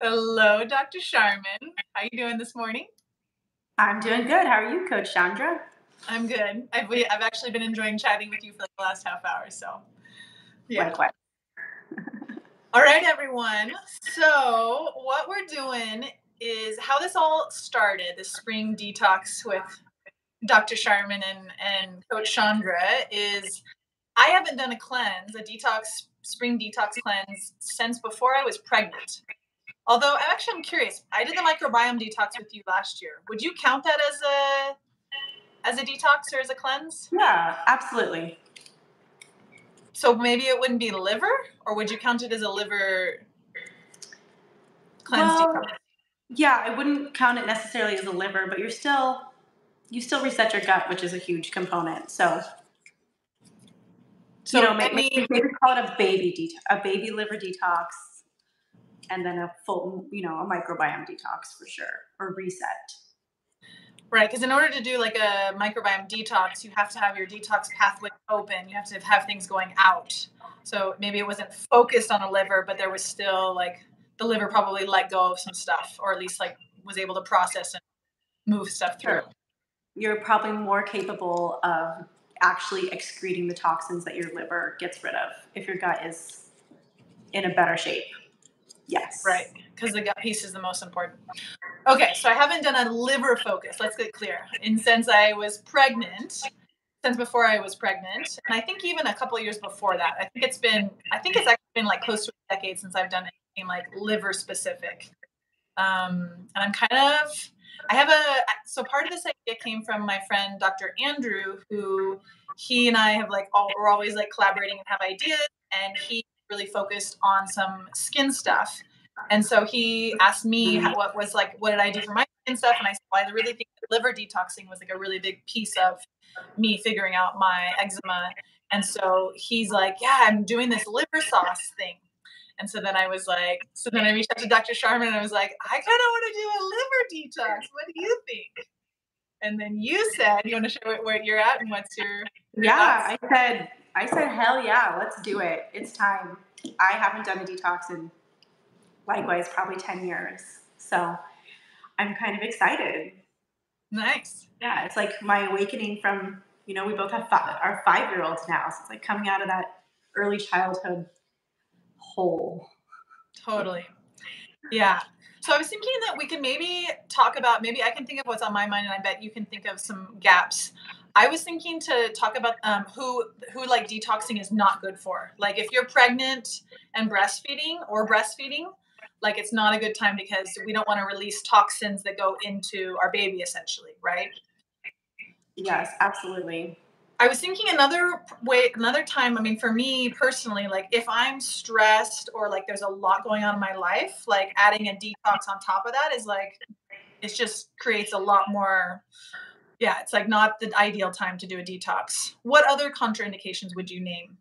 Hello, Dr. Sharman. How are you doing this morning? I'm doing good. How are you, Coach Chandra? I'm good. I've, I've actually been enjoying chatting with you for like the last half hour, so yeah. Likewise. all right, everyone. So what we're doing is how this all started, the spring detox with Dr. Sharman and, and Coach Chandra is I haven't done a cleanse, a detox, spring detox cleanse since before I was pregnant. Although I'm actually I'm curious. I did the microbiome detox with you last year. Would you count that as a as a detox or as a cleanse? Yeah, absolutely. So maybe it wouldn't be liver, or would you count it as a liver cleanse well, detox? Yeah, I wouldn't count it necessarily as a liver, but you're still you still reset your gut, which is a huge component. So, so you know, maybe, maybe call it a baby detox, a baby liver detox, and then a full, you know, a microbiome detox for sure, or reset. Right, because in order to do like a microbiome detox, you have to have your detox pathway open. You have to have things going out. So maybe it wasn't focused on a liver, but there was still like the liver probably let go of some stuff, or at least like was able to process and move stuff through. Sure you're probably more capable of actually excreting the toxins that your liver gets rid of if your gut is in a better shape. Yes. Right. Because the gut piece is the most important. Okay, so I haven't done a liver focus. Let's get clear. And since I was pregnant, since before I was pregnant, and I think even a couple years before that, I think it's been, I think it's actually been like close to a decade since I've done anything like liver specific. Um, and I'm kind of I have a so part of this idea came from my friend Dr. Andrew, who he and I have like all we're always like collaborating and have ideas, and he really focused on some skin stuff. And so he asked me how, what was like, what did I do for my skin stuff? And I said, well, I really think liver detoxing was like a really big piece of me figuring out my eczema. And so he's like, yeah, I'm doing this liver sauce thing. And so then I was like, so then I reached out to Dr. Sharman and I was like, I kind of want to do a liver detox. What do you think? And then you said you want to share where you're at and what's your, your yeah. Thoughts? I said I said hell yeah, let's do it. It's time. I haven't done a detox in likewise probably ten years, so I'm kind of excited. Nice. Yeah, it's like my awakening from you know we both have five, our five year olds now, so it's like coming out of that early childhood hole. Totally. Yeah. So I was thinking that we could maybe talk about maybe I can think of what's on my mind, and I bet you can think of some gaps. I was thinking to talk about um, who who like detoxing is not good for. Like if you're pregnant and breastfeeding or breastfeeding, like it's not a good time because we don't want to release toxins that go into our baby essentially, right? Yes, absolutely. I was thinking another way, another time. I mean, for me personally, like if I'm stressed or like there's a lot going on in my life, like adding a detox on top of that is like, it just creates a lot more. Yeah, it's like not the ideal time to do a detox. What other contraindications would you name?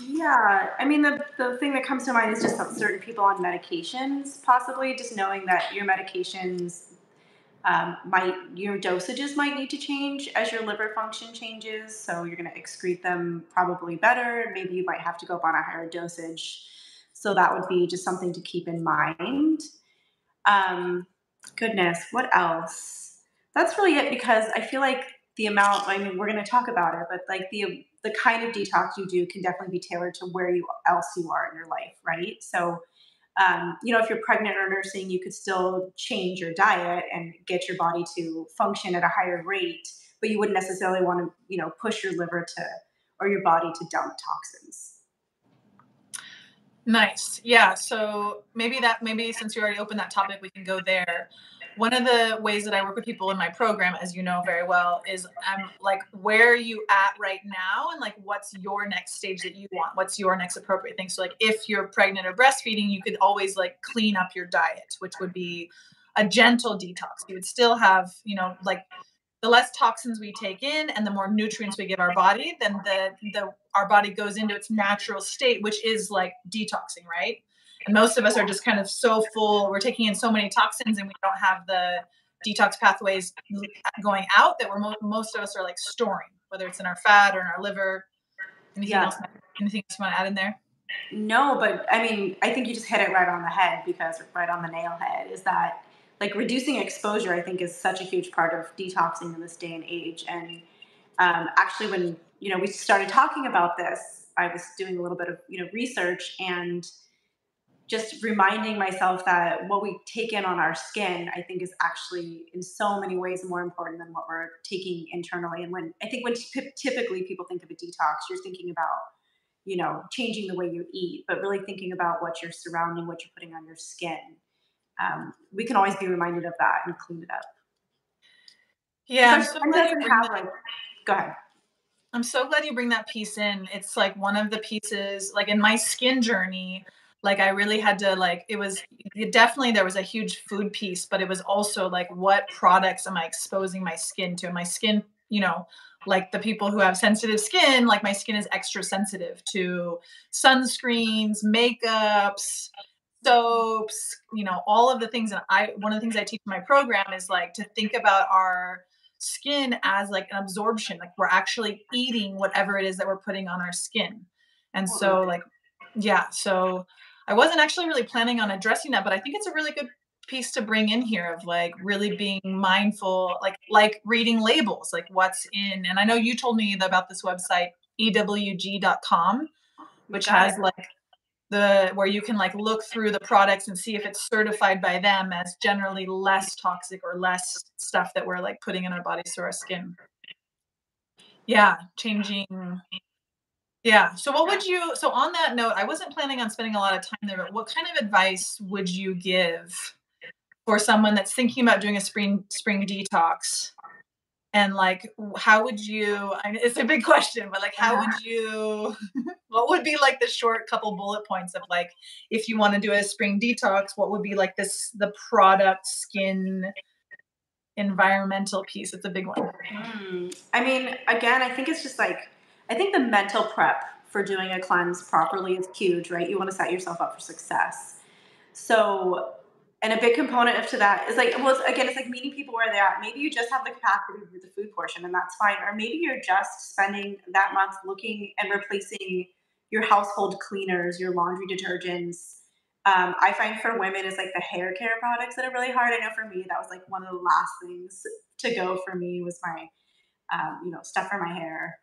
Yeah, I mean, the, the thing that comes to mind is just certain people on medications, possibly just knowing that your medications um, might your dosages might need to change as your liver function changes. So you're going to excrete them probably better. Maybe you might have to go up on a higher dosage. So that would be just something to keep in mind. Um, goodness, what else? That's really it because I feel like the amount. I mean, we're going to talk about it, but like the the kind of detox you do can definitely be tailored to where you else you are in your life, right? So um, you know, if you're pregnant or nursing, you could still change your diet and get your body to function at a higher rate, but you wouldn't necessarily want to, you know, push your liver to or your body to dump toxins. Nice. Yeah. So maybe that, maybe since you already opened that topic, we can go there one of the ways that I work with people in my program, as you know very well, is I'm um, like, where are you at right now? And like, what's your next stage that you want? What's your next appropriate thing? So, like, if you're pregnant or breastfeeding, you could always like clean up your diet, which would be a gentle detox. You would still have, you know, like the less toxins we take in and the more nutrients we give our body, then the the our body goes into its natural state, which is like detoxing, right? And most of us are just kind of so full, we're taking in so many toxins and we don't have the detox pathways going out that we're mo- most of us are like storing, whether it's in our fat or in our liver. Anything yeah. else? Anything else you want to add in there? No, but I mean, I think you just hit it right on the head because right on the nail head is that like reducing exposure, I think, is such a huge part of detoxing in this day and age. And um, actually, when you know we started talking about this, I was doing a little bit of you know research and just reminding myself that what we take in on our skin, I think, is actually in so many ways more important than what we're taking internally. And when I think when t- typically people think of a detox, you're thinking about you know changing the way you eat, but really thinking about what you're surrounding, what you're putting on your skin. Um, we can always be reminded of that and clean it up. Yeah, so have like. Go ahead. I'm so glad you bring that piece in. It's like one of the pieces, like in my skin journey, like I really had to like it was it definitely there was a huge food piece, but it was also like what products am I exposing my skin to? And my skin, you know, like the people who have sensitive skin, like my skin is extra sensitive to sunscreens, makeups, soaps, you know, all of the things. And I one of the things I teach in my program is like to think about our skin as like an absorption like we're actually eating whatever it is that we're putting on our skin and so like yeah so i wasn't actually really planning on addressing that but i think it's a really good piece to bring in here of like really being mindful like like reading labels like what's in and i know you told me about this website ewg.com which has like the where you can like look through the products and see if it's certified by them as generally less toxic or less stuff that we're like putting in our bodies through our skin. Yeah changing yeah so what would you so on that note i wasn't planning on spending a lot of time there but what kind of advice would you give for someone that's thinking about doing a spring spring detox? And like how would you I mean, it's a big question but like how would you what would be like the short couple bullet points of like if you want to do a spring detox what would be like this the product skin environmental piece? It's a big one. Mm. i mean again i think it's just like i think the mental prep for doing a cleanse properly is huge right you want to set yourself up for success so and a big component of to that is like, well, again, it's like meeting people where they're at. Maybe you just have the capacity do the food portion, and that's fine. Or maybe you're just spending that month looking and replacing your household cleaners, your laundry detergents. Um, I find for women is like the hair care products that are really hard. I know for me that was like one of the last things to go for me was my, um, you know, stuff for my hair.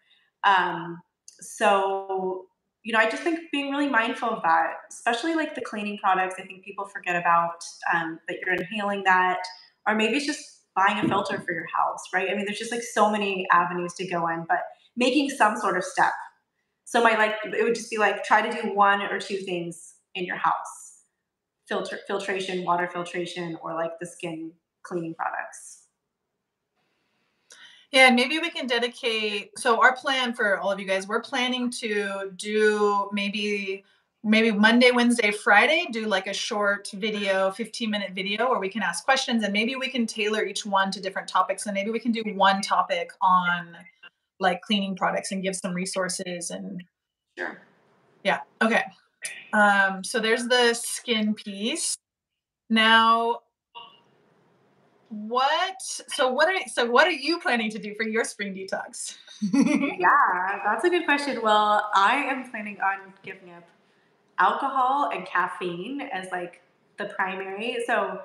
Um, so you know, I just think being really mindful of that, especially like the cleaning products, I think people forget about um, that you're inhaling that, or maybe it's just buying a filter for your house, right? I mean, there's just like so many avenues to go in, but making some sort of step. So my like, it would just be like try to do one or two things in your house: filter filtration, water filtration, or like the skin cleaning products. Yeah, maybe we can dedicate. So our plan for all of you guys, we're planning to do maybe maybe Monday, Wednesday, Friday, do like a short video, 15 minute video where we can ask questions and maybe we can tailor each one to different topics. And maybe we can do one topic on like cleaning products and give some resources and sure. Yeah. Okay. Um, so there's the skin piece. Now what so what are so what are you planning to do for your spring detox? Yeah that's a good question. Well i am planning on giving up alcohol and caffeine as like the primary. So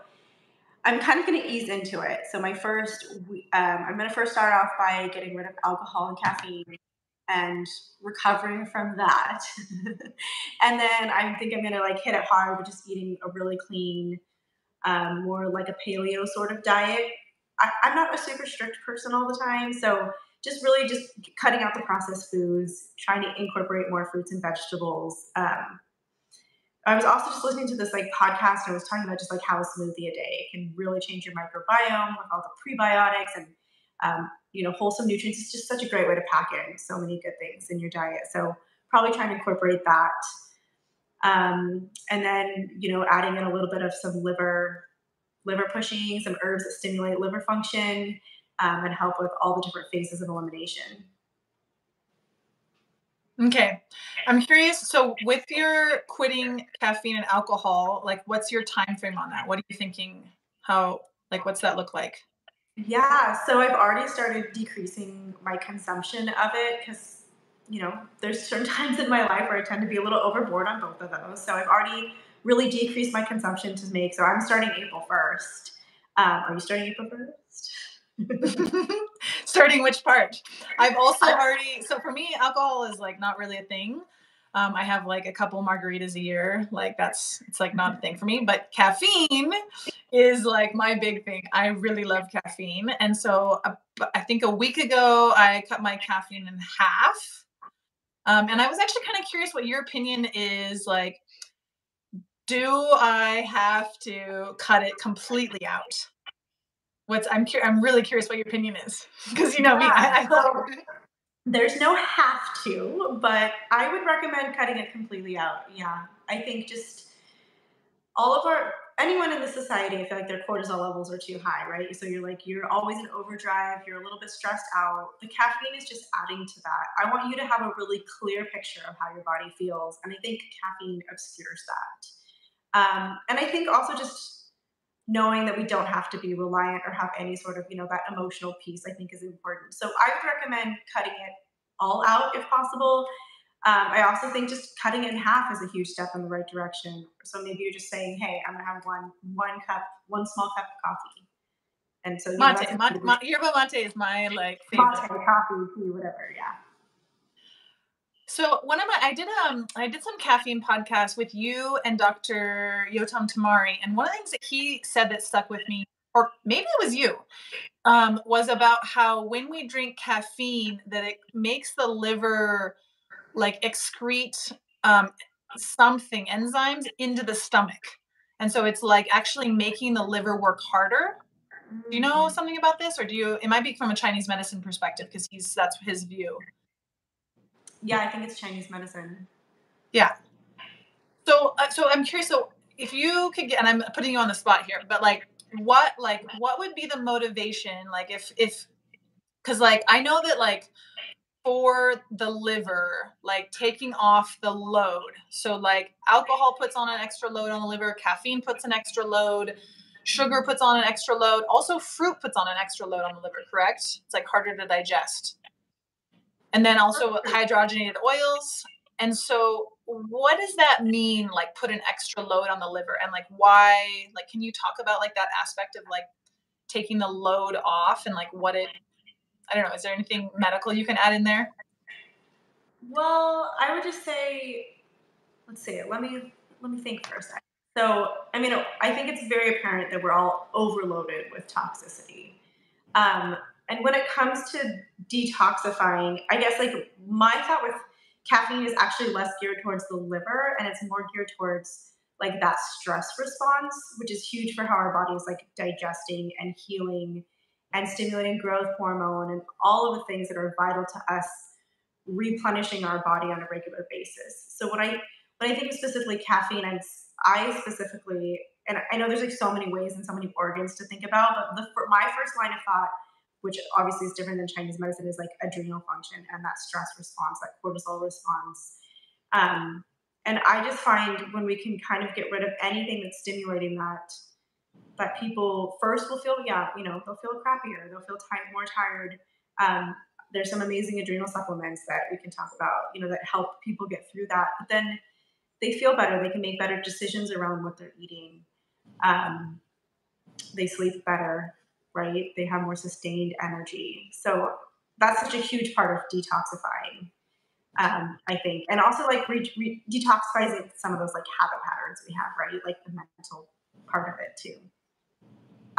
i'm kind of going to ease into it. So my first um, i'm going to first start off by getting rid of alcohol and caffeine and recovering from that. And then i think i'm going to like hit it hard with just eating a really clean um, more like a paleo sort of diet. I, I'm not a super strict person all the time, so just really just cutting out the processed foods, trying to incorporate more fruits and vegetables. Um, I was also just listening to this like podcast and I was talking about just like how a smoothie a day can really change your microbiome with all the prebiotics and um, you know wholesome nutrients. It's just such a great way to pack in so many good things in your diet. So probably trying to incorporate that. Um, and then, you know, adding in a little bit of some liver, liver pushing, some herbs that stimulate liver function um, and help with all the different phases of elimination. Okay. I'm curious. So with your quitting caffeine and alcohol, like what's your time frame on that? What are you thinking? How like what's that look like? Yeah, so I've already started decreasing my consumption of it because you know, there's certain times in my life where I tend to be a little overboard on both of those. So I've already really decreased my consumption to make. So I'm starting April 1st. Um, are you starting April 1st? starting which part? I've also already, so for me, alcohol is like not really a thing. Um, I have like a couple margaritas a year. Like that's it's like not a thing for me. But caffeine is like my big thing. I really love caffeine, and so uh, I think a week ago I cut my caffeine in half. Um, and I was actually kind of curious what your opinion is. Like, do I have to cut it completely out? What's I'm I'm really curious what your opinion is because you know me. I, I love there's no have to, but I would recommend cutting it completely out. Yeah. I think just all of our anyone in the society, I feel like their cortisol levels are too high, right? So you're like you're always in overdrive, you're a little bit stressed out. The caffeine is just adding to that. I want you to have a really clear picture of how your body feels, and I think caffeine obscures that. Um, and I think also just knowing that we don't have to be reliant or have any sort of you know that emotional piece i think is important so i would recommend cutting it all out if possible um, i also think just cutting it in half is a huge step in the right direction so maybe you're just saying hey i'm gonna have one one cup one small cup of coffee and so mate, know, mate, mate yerba mate is my like favorite. mate, coffee, tea, whatever. Yeah. So one of my I did um I did some caffeine podcast with you and Dr. Yotam Tamari, and one of the things that he said that stuck with me, or maybe it was you, um, was about how when we drink caffeine, that it makes the liver like excrete um, something enzymes into the stomach, and so it's like actually making the liver work harder. Do you know mm. something about this, or do you? It might be from a Chinese medicine perspective because he's that's his view. Yeah, I think it's Chinese medicine. Yeah. So, uh, so I'm curious. So, if you could get, and I'm putting you on the spot here, but like, what, like, what would be the motivation? Like, if, if, because like I know that like for the liver, like taking off the load. So, like, alcohol puts on an extra load on the liver, caffeine puts an extra load, sugar puts on an extra load. Also, fruit puts on an extra load on the liver, correct? It's like harder to digest and then also hydrogenated oils. And so, what does that mean? Like, put an extra load on the liver, and like, why? Like, can you talk about like that aspect of like taking the load off and like what it? I don't know. Is there anything medical you can add in there? Well, I would just say, let's see. Let me let me think for a second. So, I mean, I think it's very apparent that we're all overloaded with toxicity. Um, and when it comes to detoxifying, I guess like my thought with caffeine is actually less geared towards the liver and it's more geared towards like that stress response, which is huge for how our body is like digesting and healing and stimulating growth hormone and all of the things that are vital to us replenishing our body on a regular basis. So when I when I think specifically caffeine, I'm, I specifically, and I know there's like so many ways and so many organs to think about, but the, my first line of thought which obviously is different than Chinese medicine, is like adrenal function and that stress response, that cortisol response. Um, and I just find when we can kind of get rid of anything that's stimulating that, that people first will feel, yeah, you know, they'll feel crappier, they'll feel tired, more tired. Um, there's some amazing adrenal supplements that we can talk about, you know, that help people get through that. But then they feel better, they can make better decisions around what they're eating. Um, they sleep better right? They have more sustained energy. So that's such a huge part of detoxifying, um, I think. And also like re- re- detoxifying some of those like habit patterns we have, right? Like the mental part of it too.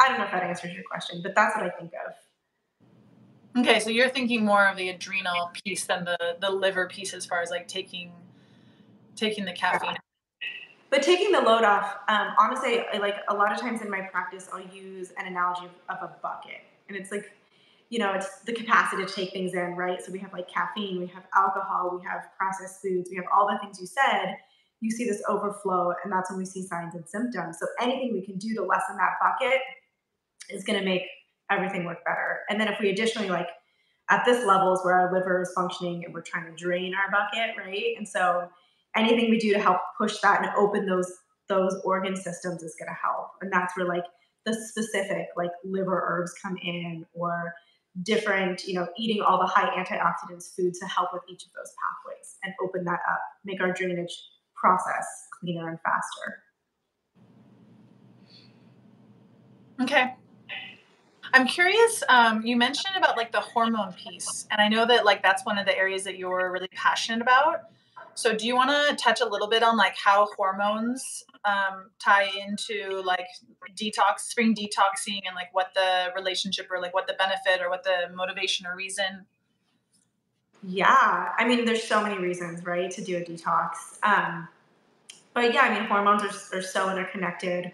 I don't know if that answers your question, but that's what I think of. Okay, so you're thinking more of the adrenal piece than the the liver piece as far as like taking taking the caffeine but taking the load off, um, honestly, I, like a lot of times in my practice, I'll use an analogy of, of a bucket, and it's like, you know, it's the capacity to take things in, right? So we have like caffeine, we have alcohol, we have processed foods, we have all the things you said. You see this overflow, and that's when we see signs and symptoms. So anything we can do to lessen that bucket is going to make everything work better. And then if we additionally like at this levels where our liver is functioning and we're trying to drain our bucket, right? And so anything we do to help push that and open those those organ systems is going to help and that's where like the specific like liver herbs come in or different, you know, eating all the high antioxidants foods to help with each of those pathways and open that up, make our drainage process cleaner and faster. Okay. I'm curious. Um, you mentioned about like the hormone piece, and I know that like that's one of the areas that you're really passionate about. So, do you want to touch a little bit on like how hormones um, tie into like detox, spring detoxing, and like what the relationship or like what the benefit or what the motivation or reason? Yeah, I mean, there's so many reasons, right, to do a detox. Um, but yeah, I mean, hormones are, are so interconnected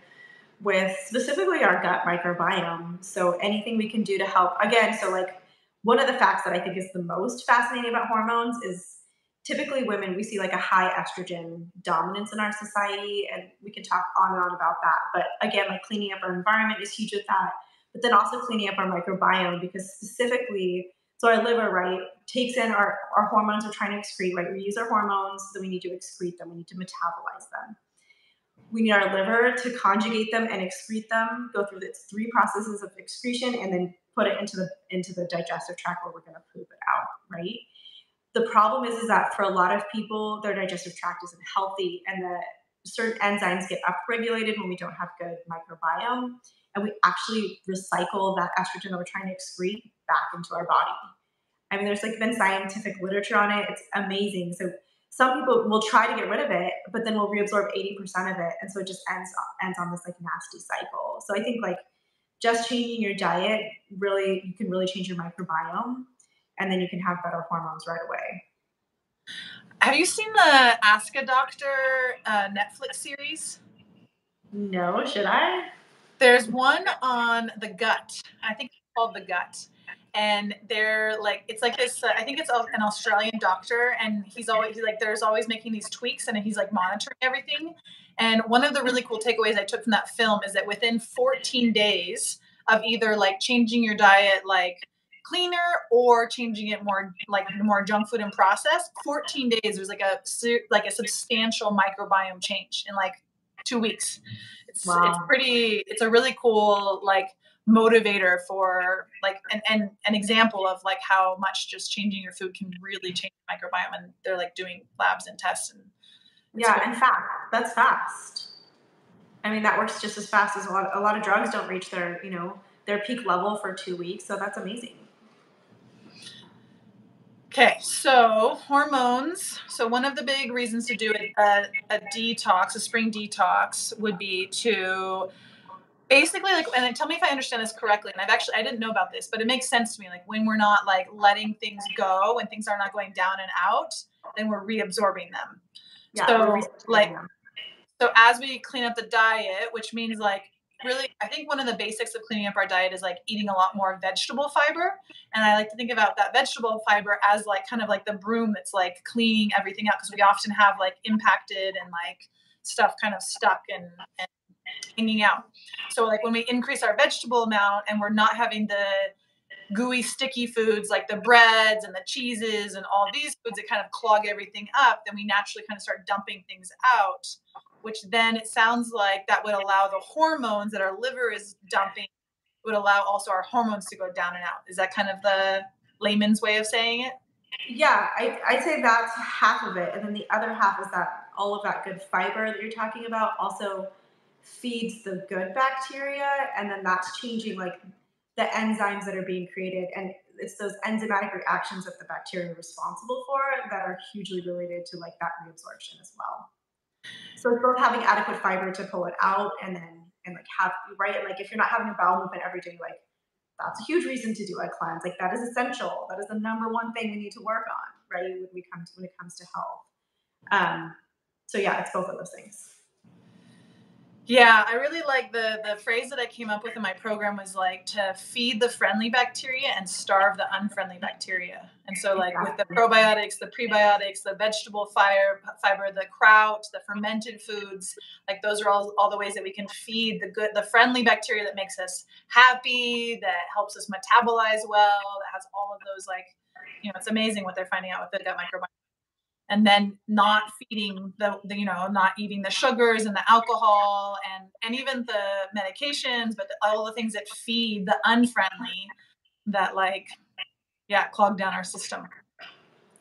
with specifically our gut microbiome. So anything we can do to help, again, so like one of the facts that I think is the most fascinating about hormones is typically women, we see like a high estrogen dominance in our society, and we can talk on and on about that. But again, like cleaning up our environment is huge with that, but then also cleaning up our microbiome because specifically, so our liver, right, takes in our, our hormones we're trying to excrete, right? We use our hormones, so we need to excrete them, we need to metabolize them we need our liver to conjugate them and excrete them, go through its three processes of excretion, and then put it into the into the digestive tract where we're going to poop it out, right? The problem is, is that for a lot of people, their digestive tract isn't healthy, and the certain enzymes get upregulated when we don't have good microbiome, and we actually recycle that estrogen that we're trying to excrete back into our body. I mean, there's like been scientific literature on it. It's amazing. So some people will try to get rid of it, but then will reabsorb 80% of it. And so it just ends ends on this like nasty cycle. So I think like just changing your diet really you can really change your microbiome and then you can have better hormones right away. Have you seen the Ask a Doctor uh, Netflix series? No, should I? There's one on the gut. I think it's called The Gut and they're like it's like this uh, i think it's an australian doctor and he's always he's like there's always making these tweaks and he's like monitoring everything and one of the really cool takeaways i took from that film is that within 14 days of either like changing your diet like cleaner or changing it more like more junk food and processed 14 days there's like a like a substantial microbiome change in like two weeks it's wow. it's pretty it's a really cool like motivator for like an, an, an example of like how much just changing your food can really change the microbiome and they're like doing labs and tests and yeah in fact that's fast. I mean that works just as fast as a lot, a lot of drugs don't reach their you know their peak level for two weeks so that's amazing. Okay, so hormones. So one of the big reasons to do a, a, detox, a spring detox, would be to basically like and tell me if i understand this correctly and i've actually i didn't know about this but it makes sense to me like when we're not like letting things go when things are not going down and out then we're reabsorbing them yeah, so like them. so as we clean up the diet which means like really i think one of the basics of cleaning up our diet is like eating a lot more vegetable fiber and i like to think about that vegetable fiber as like kind of like the broom that's like cleaning everything out because we often have like impacted and like stuff kind of stuck and, and hanging out. So like when we increase our vegetable amount and we're not having the gooey sticky foods like the breads and the cheeses and all these foods that kind of clog everything up, then we naturally kind of start dumping things out, which then it sounds like that would allow the hormones that our liver is dumping would allow also our hormones to go down and out. Is that kind of the layman's way of saying it? Yeah, I, I'd say that's half of it. And then the other half is that all of that good fiber that you're talking about also feeds the good bacteria and then that's changing like the enzymes that are being created and it's those enzymatic reactions that the bacteria are responsible for that are hugely related to like that reabsorption as well. So it's both having adequate fiber to pull it out and then and like have right? Like if you're not having a bowel movement every day like that's a huge reason to do a cleanse like that is essential. That is the number one thing we need to work on right when we come to when it comes to health. Um so yeah it's both of those things yeah, I really like the the phrase that I came up with in my program was like to feed the friendly bacteria and starve the unfriendly bacteria. And so like with the probiotics, the prebiotics, the vegetable fire, fiber, the kraut, the fermented foods, like those are all, all the ways that we can feed the good the friendly bacteria that makes us happy, that helps us metabolize well, that has all of those like you know, it's amazing what they're finding out with the gut microbiome and then not feeding the, the, you know not eating the sugars and the alcohol and and even the medications but the, all the things that feed the unfriendly that like yeah clog down our system.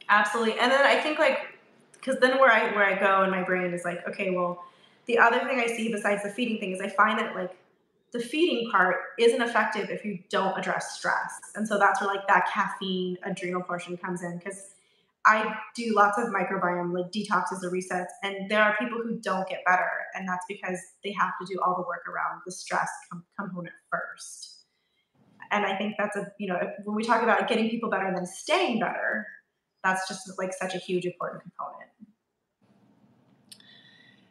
Absolutely. And then i think like because then where i where i go in my brain is like okay well the other thing i see besides the feeding thing is i find that like the feeding part isn't effective if you don't address stress. And so that's where like that caffeine adrenal portion comes in because I do lots of microbiome like detoxes or resets, and there are people who don't get better, and that's because they have to do all the work around the stress com- component first. And I think that's a you know when we talk about getting people better then staying better, that's just like such a huge important component.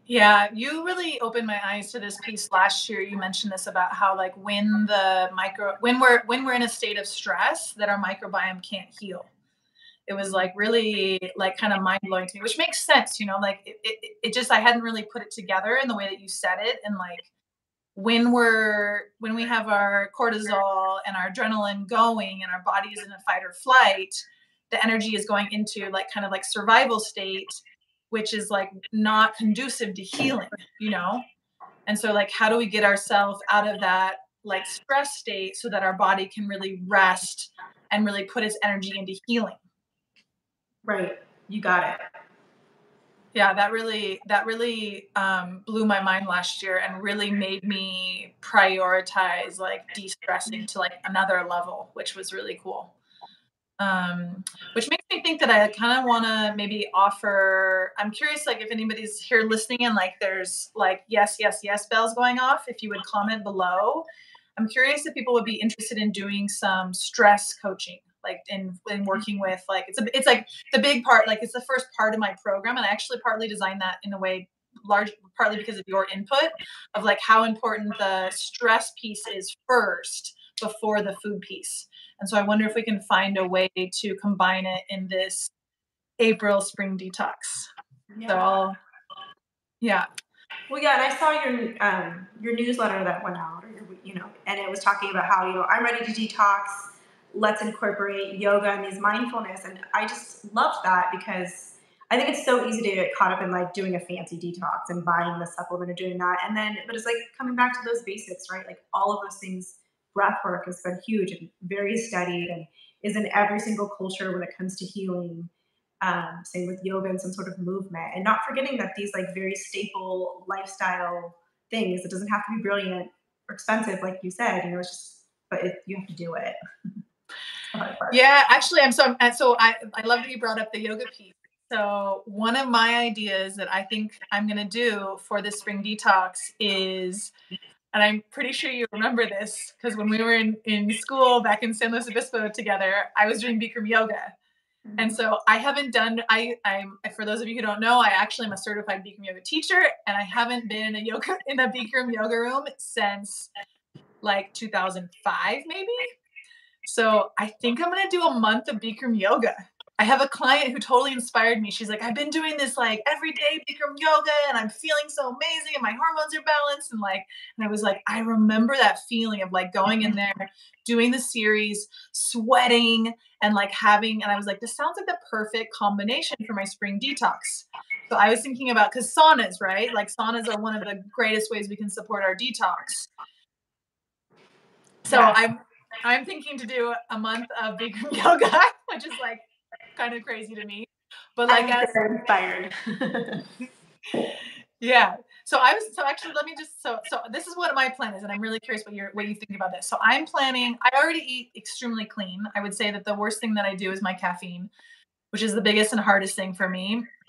Yeah, you really opened my eyes to this piece last year. You mentioned this about how like when the micro when we're when we're in a state of stress that our microbiome can't heal it was like really like kind of mind blowing to me, which makes sense, you know, like it, it, it just, I hadn't really put it together in the way that you said it. And like when we're, when we have our cortisol and our adrenaline going and our body is in a fight or flight, the energy is going into like kind of like survival state, which is like not conducive to healing, you know? And so like, how do we get ourselves out of that like stress state so that our body can really rest and really put its energy into healing? Right. You got it. Yeah, that really that really um, blew my mind last year and really made me prioritize like de-stressing to like another level, which was really cool. Um, which makes me think that I kind of want to maybe offer. I'm curious, like if anybody's here listening and like there's like yes, yes, yes bells going off. If you would comment below, I'm curious if people would be interested in doing some stress coaching like in, in working with like it's a, it's like the big part like it's the first part of my program and i actually partly designed that in a way large partly because of your input of like how important the stress piece is first before the food piece. And so i wonder if we can find a way to combine it in this april spring detox. Yeah. so i'll yeah. Well yeah and i saw your um your newsletter that went out or your, you know and it was talking about how you know i'm ready to detox let's incorporate yoga and these mindfulness. And I just loved that because I think it's so easy to get caught up in like doing a fancy detox and buying the supplement or doing that. And then, but it's like coming back to those basics, right? Like all of those things, breath work has been huge and very studied and is in every single culture when it comes to healing. Um, same with yoga and some sort of movement. And not forgetting that these like very staple lifestyle things, it doesn't have to be brilliant or expensive, like you said, you know, it's just, but it, you have to do it. Yeah, actually, I'm so so I I love that you brought up the yoga piece. So one of my ideas that I think I'm gonna do for the spring detox is, and I'm pretty sure you remember this because when we were in in school back in San Luis Obispo together, I was doing Bikram yoga. And mm-hmm. so I haven't done I I'm for those of you who don't know, I actually am a certified Bikram yoga teacher and I haven't been in a yoga in a Bikram yoga room since like 2005 maybe. So I think I'm gonna do a month of Bikram yoga. I have a client who totally inspired me. She's like, I've been doing this like every day Bikram yoga and I'm feeling so amazing and my hormones are balanced. And like, and I was like, I remember that feeling of like going in mm-hmm. there, doing the series, sweating and like having, and I was like, this sounds like the perfect combination for my spring detox. So I was thinking about, cause saunas, right? Like saunas are one of the greatest ways we can support our detox. So yes. I'm I'm thinking to do a month of Bikram yoga, which is like kind of crazy to me. But like I'm as inspired. yeah. So I was so actually let me just so so this is what my plan is, and I'm really curious what you what you think about this. So I'm planning. I already eat extremely clean. I would say that the worst thing that I do is my caffeine, which is the biggest and hardest thing for me.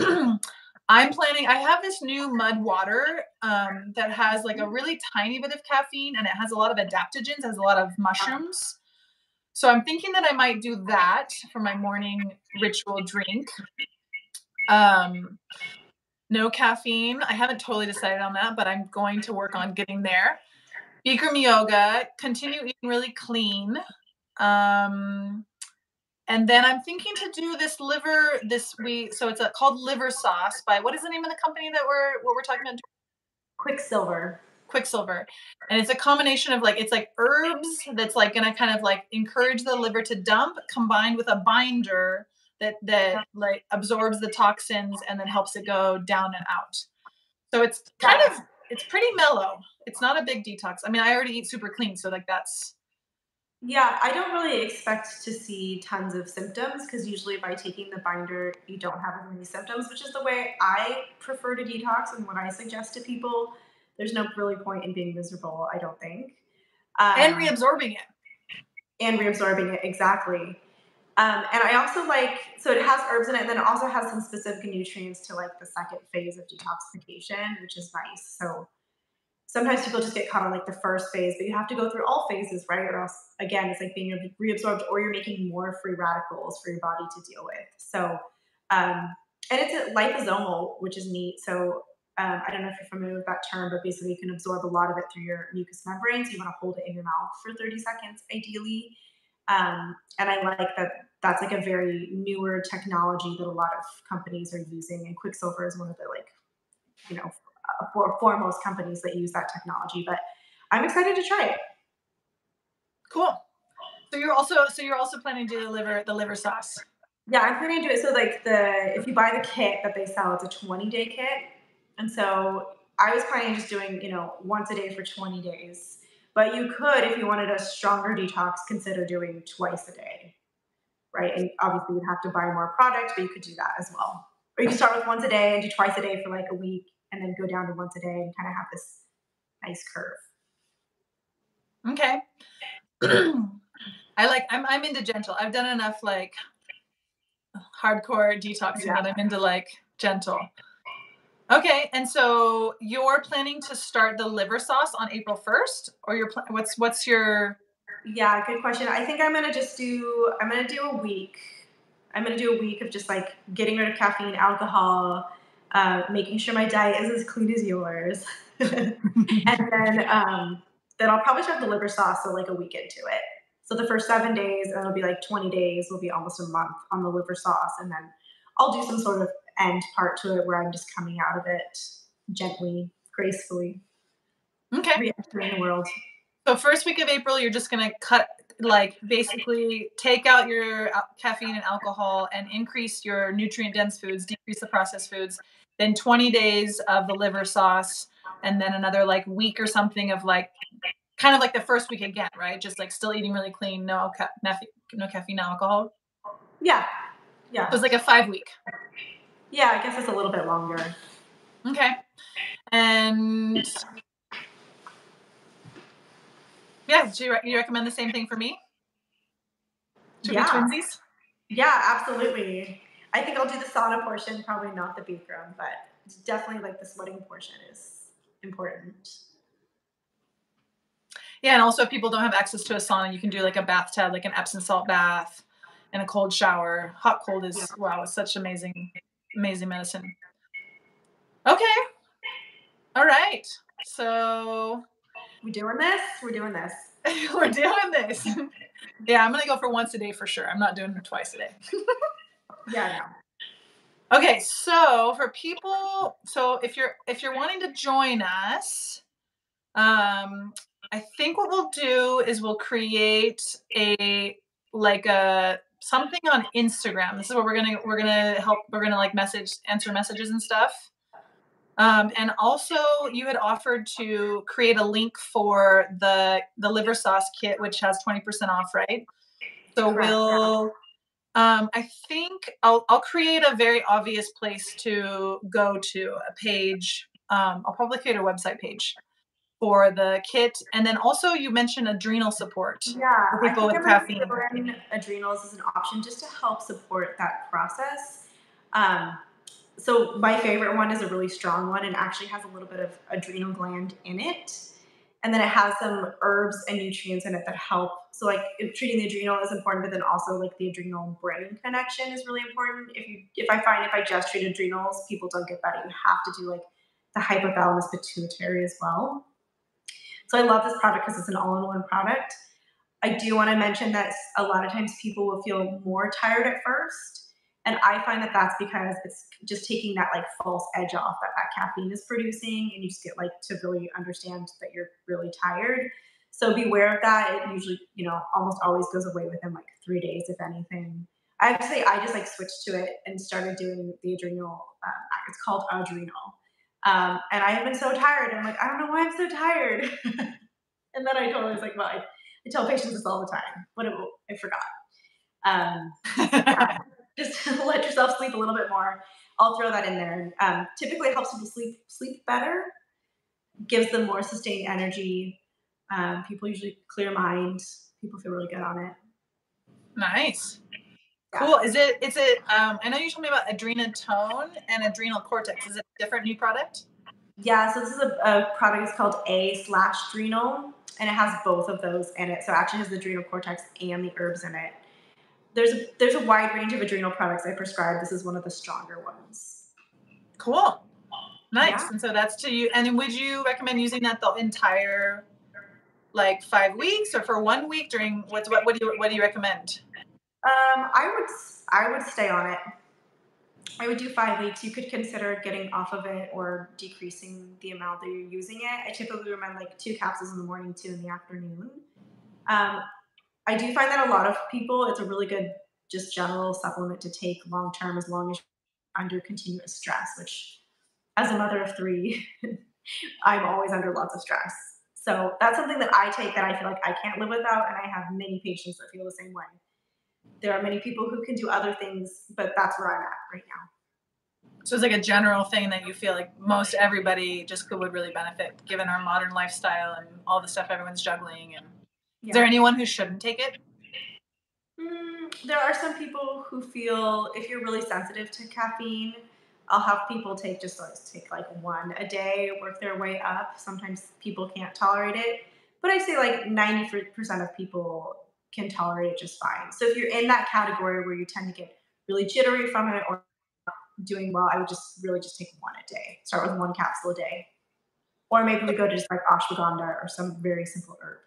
I'm planning, I have this new mud water um, that has like a really tiny bit of caffeine and it has a lot of adaptogens, has a lot of mushrooms. So I'm thinking that I might do that for my morning ritual drink. Um, no caffeine. I haven't totally decided on that, but I'm going to work on getting there. Bikram yoga, continue eating really clean. Um, and then I'm thinking to do this liver this week. So it's a, called liver sauce by what is the name of the company that we're what we're talking about? Quicksilver. Quicksilver, and it's a combination of like it's like herbs that's like gonna kind of like encourage the liver to dump, combined with a binder that that like absorbs the toxins and then helps it go down and out. So it's kind of it's pretty mellow. It's not a big detox. I mean, I already eat super clean, so like that's Yeah, I don't really expect to see tons of symptoms because usually by taking the binder, you don't have as many symptoms, which is the way I prefer to detox and what I suggest to people. There's no really point in being miserable, I don't think. Um, and reabsorbing it. And reabsorbing it, exactly. Um, and I also like, so it has herbs in it, and then it also has some specific nutrients to like the second phase of detoxification, which is nice. So sometimes people just get caught on like the first phase, but you have to go through all phases, right? Or else, again, it's like being reabsorbed, or you're making more free radicals for your body to deal with. So, um, and it's a liposomal, which is neat. So, um, I don't know if you're familiar with that term, but basically, you can absorb a lot of it through your mucous membrane. So, you want to hold it in your mouth for 30 seconds, ideally. Um, and I like that that's like a very newer technology that a lot of companies are using. And Quicksilver is one of the like, you know, for most companies that use that technology. But I'm excited to try it. Cool. So you're also so you're also planning to deliver the liver sauce. Yeah, I'm planning to do it. So like the if you buy the kit that they sell, it's a 20 day kit, and so I was planning just doing you know once a day for 20 days. But you could, if you wanted a stronger detox, consider doing twice a day, right? And obviously you'd have to buy more product, but you could do that as well. Or you can start with once a day and do twice a day for like a week, and then go down to once a day and kind of have this nice curve. Okay. I like I'm I'm into gentle. I've done enough like hardcore detoxing yeah. that I'm into like gentle. Okay, and so you're planning to start the liver sauce on April 1st or your pl- what's what's your Yeah, good question. I think I'm going to just do I'm going to do a week. I'm going to do a week of just like getting rid of caffeine, alcohol, uh, making sure my diet is as clean as yours. and then um, then I'll probably start the liver sauce so like a week into it. So the first seven days, and it'll be like 20 days, will be almost a month on the liver sauce, and then I'll do some sort of end part to it where I'm just coming out of it gently, gracefully. Okay. Re-entering the world. So first week of April, you're just gonna cut like basically take out your caffeine and alcohol and increase your nutrient dense foods, decrease the processed foods. Then 20 days of the liver sauce, and then another like week or something of like kind of like the first week again, right? Just like still eating really clean, no ca- no caffeine, no alcohol. Yeah, yeah. It was like a five week. Yeah, I guess it's a little bit longer. Okay. And yeah, do you, you recommend the same thing for me? To yeah. twinsies? Yeah, absolutely. I think I'll do the sauna portion, probably not the Bikram, but definitely like the sweating portion is important. Yeah, and also if people don't have access to a sauna, you can do like a bathtub, like an Epsom salt bath and a cold shower. Hot cold is wow, it's such amazing amazing medicine. Okay. All right. So we're doing this? We're doing this. We're doing this. yeah, I'm gonna go for once a day for sure. I'm not doing it twice a day. yeah, no. Okay, so for people, so if you're if you're wanting to join us, um, I think what we'll do is we'll create a like a something on Instagram. This is what we're gonna we're gonna help we're gonna like message answer messages and stuff. Um, and also, you had offered to create a link for the the liver sauce kit, which has twenty percent off, right? So Correct. we'll. Um, I think I'll I'll create a very obvious place to go to a page. Um, I'll probably create a website page for the kit, and then also you mentioned adrenal support. Yeah, for people with caffeine. Adrenals is an option just to help support that process. Um, so my favorite one is a really strong one, and actually has a little bit of adrenal gland in it, and then it has some herbs and nutrients in it that help. So like treating the adrenal is important, but then also like the adrenal brain connection is really important. If you, if I find if I just treat adrenals, people don't get better. You have to do like the hypothalamus pituitary as well. So I love this product because it's an all-in-one product. I do want to mention that a lot of times people will feel more tired at first. And I find that that's because it's just taking that like false edge off that that caffeine is producing. And you just get like to really understand that you're really tired. So beware of that. It usually, you know, almost always goes away within like three days, if anything. I have to say, I just like switched to it and started doing the adrenal. Um, it's called adrenal, um, and I have been so tired. I'm like, I don't know why I'm so tired. and then I totally was like, well, I, I tell patients this all the time, but I forgot. Um, just let yourself sleep a little bit more. I'll throw that in there. Um, typically, it helps people sleep sleep better, gives them more sustained energy. Um, people usually clear mind. People feel really good on it. Nice. Yeah. Cool. Is it? Is it? Um, I know you told me about Adrenatone and Adrenal Cortex. Is it a different new product? Yeah. So this is a, a product. It's called A slash Adrenal, and it has both of those in it. So it actually has the adrenal cortex and the herbs in it there's a, there's a wide range of adrenal products I prescribe. This is one of the stronger ones. Cool. Nice. Yeah. And so that's to you. And would you recommend using that the entire like five weeks or for one week during what's what what do you what do you recommend? Um, I would I would stay on it. I would do five weeks. You could consider getting off of it or decreasing the amount that you're using it. I typically recommend like two capsules in the morning, two in the afternoon. Um, I do find that a lot of people, it's a really good, just general supplement to take long term as long as you're under continuous stress, which as a mother of three, I'm always under lots of stress. So that's something that I take that I feel like I can't live without, and I have many patients that feel the same way. There are many people who can do other things, but that's where I'm at right now. So it's like a general thing that you feel like most everybody just would really benefit given our modern lifestyle and all the stuff everyone's juggling and yeah. Is there anyone who shouldn't take it? Mm, there are some people who feel if you're really sensitive to caffeine, I'll have people take just like take like one a day, work their way up. Sometimes people can't tolerate it, but I say like 90% of people can tolerate it just fine. So if you're in that category where you tend to get really jittery from it or doing well, I would just really just take one a day. Start with one capsule a day. Or maybe we go to just like ashwagandha or some very simple herb.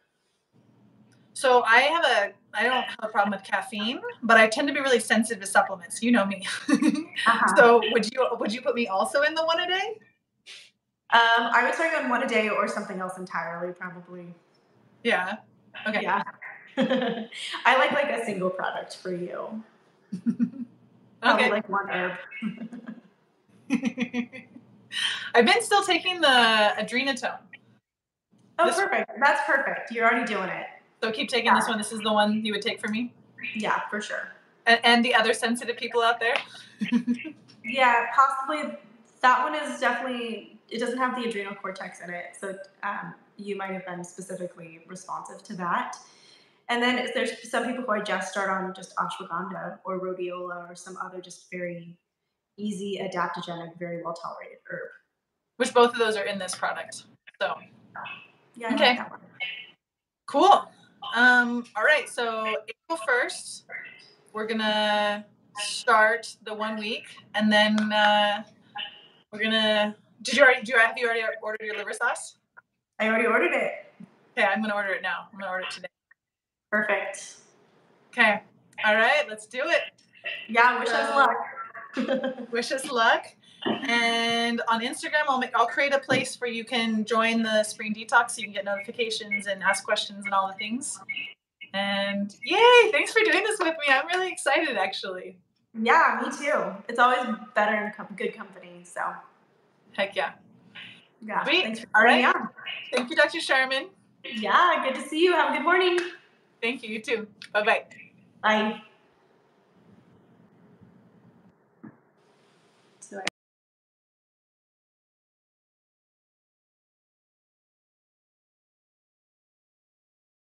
So I have a I don't have a problem with caffeine, but I tend to be really sensitive to supplements. You know me. uh-huh. So would you would you put me also in the one a day? Um, I would start on one a day or something else entirely, probably. Yeah. Okay. Yeah. I like like a single product for you. okay. like one herb. I've been still taking the adrenatone. Oh, this perfect. That's perfect. You're already doing it. So keep taking yeah. this one. This is the one you would take for me. Yeah, for sure. And, and the other sensitive people out there. yeah, possibly. That one is definitely. It doesn't have the adrenal cortex in it, so um, you might have been specifically responsive to that. And then there's some people who I just start on just ashwagandha or rhodiola or some other just very easy, adaptogenic, very well tolerated herb. Which both of those are in this product. So yeah, okay. All right, so April 1st, we're gonna start the one week, and then uh, we're gonna. Did you already? Do have you already ordered your liver sauce? I already ordered it. Okay, I'm gonna order it now. I'm gonna order it today. Perfect. Okay. All right, let's do it. Yeah. Wish us luck. wish us luck. And on Instagram, I'll make I'll create a place where you can join the Spring Detox so you can get notifications and ask questions and all the things. And yay! Thanks for doing this with me. I'm really excited, actually. Yeah, me too. It's always better in com- good company. So, heck yeah. Yeah. Sweet. Thanks for all right. On. Thank you, Dr. Sharman. Yeah. Good to see you. Have a good morning. Thank you. You too. Bye-bye. Bye.